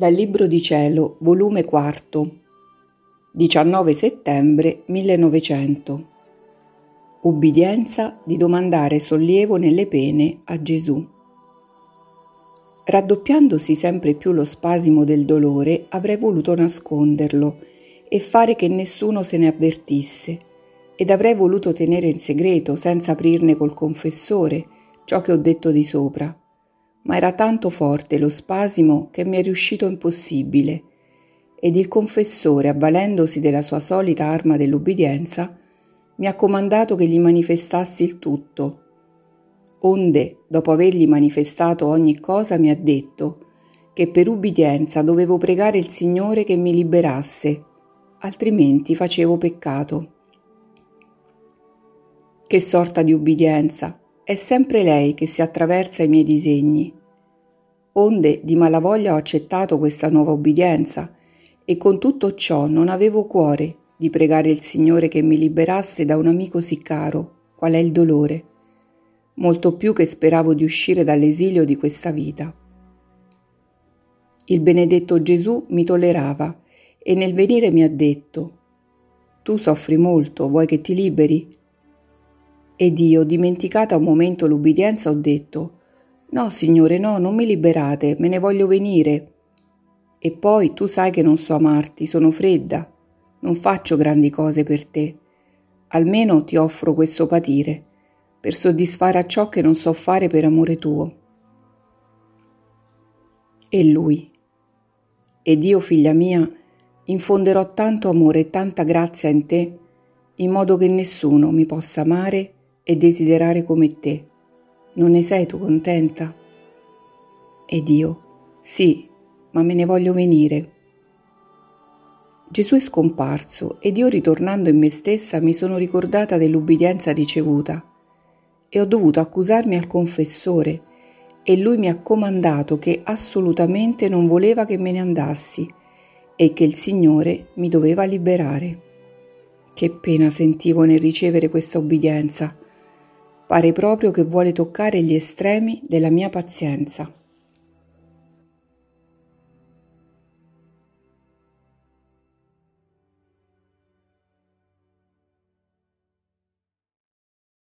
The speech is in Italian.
Dal Libro di Cielo, volume 4, 19 settembre 1900. Ubbidienza di domandare sollievo nelle pene a Gesù. Raddoppiandosi sempre più lo spasimo del dolore, avrei voluto nasconderlo e fare che nessuno se ne avvertisse, ed avrei voluto tenere in segreto, senza aprirne col confessore, ciò che ho detto di sopra ma era tanto forte lo spasimo che mi è riuscito impossibile, ed il confessore, avvalendosi della sua solita arma dell'ubbidienza, mi ha comandato che gli manifestassi il tutto. Onde, dopo avergli manifestato ogni cosa, mi ha detto che per ubbidienza dovevo pregare il Signore che mi liberasse, altrimenti facevo peccato. Che sorta di ubbidienza! È sempre lei che si attraversa i miei disegni. Onde di malavoglia ho accettato questa nuova ubbidienza e con tutto ciò non avevo cuore di pregare il Signore che mi liberasse da un amico sì caro, qual è il dolore, molto più che speravo di uscire dall'esilio di questa vita. Il benedetto Gesù mi tollerava e nel venire mi ha detto, Tu soffri molto, vuoi che ti liberi? Ed io, dimenticata un momento l'ubbidienza, ho detto, No, signore, no, non mi liberate, me ne voglio venire. E poi tu sai che non so amarti, sono fredda, non faccio grandi cose per te. Almeno ti offro questo patire, per soddisfare a ciò che non so fare per amore tuo. E lui. Ed io, figlia mia, infonderò tanto amore e tanta grazia in te, in modo che nessuno mi possa amare e desiderare come te. Non ne sei tu contenta? Ed io, sì, ma me ne voglio venire. Gesù è scomparso ed io ritornando in me stessa mi sono ricordata dell'ubbidienza ricevuta e ho dovuto accusarmi al confessore e lui mi ha comandato che assolutamente non voleva che me ne andassi e che il Signore mi doveva liberare. Che pena sentivo nel ricevere questa ubbidienza Pare proprio che vuole toccare gli estremi della mia pazienza.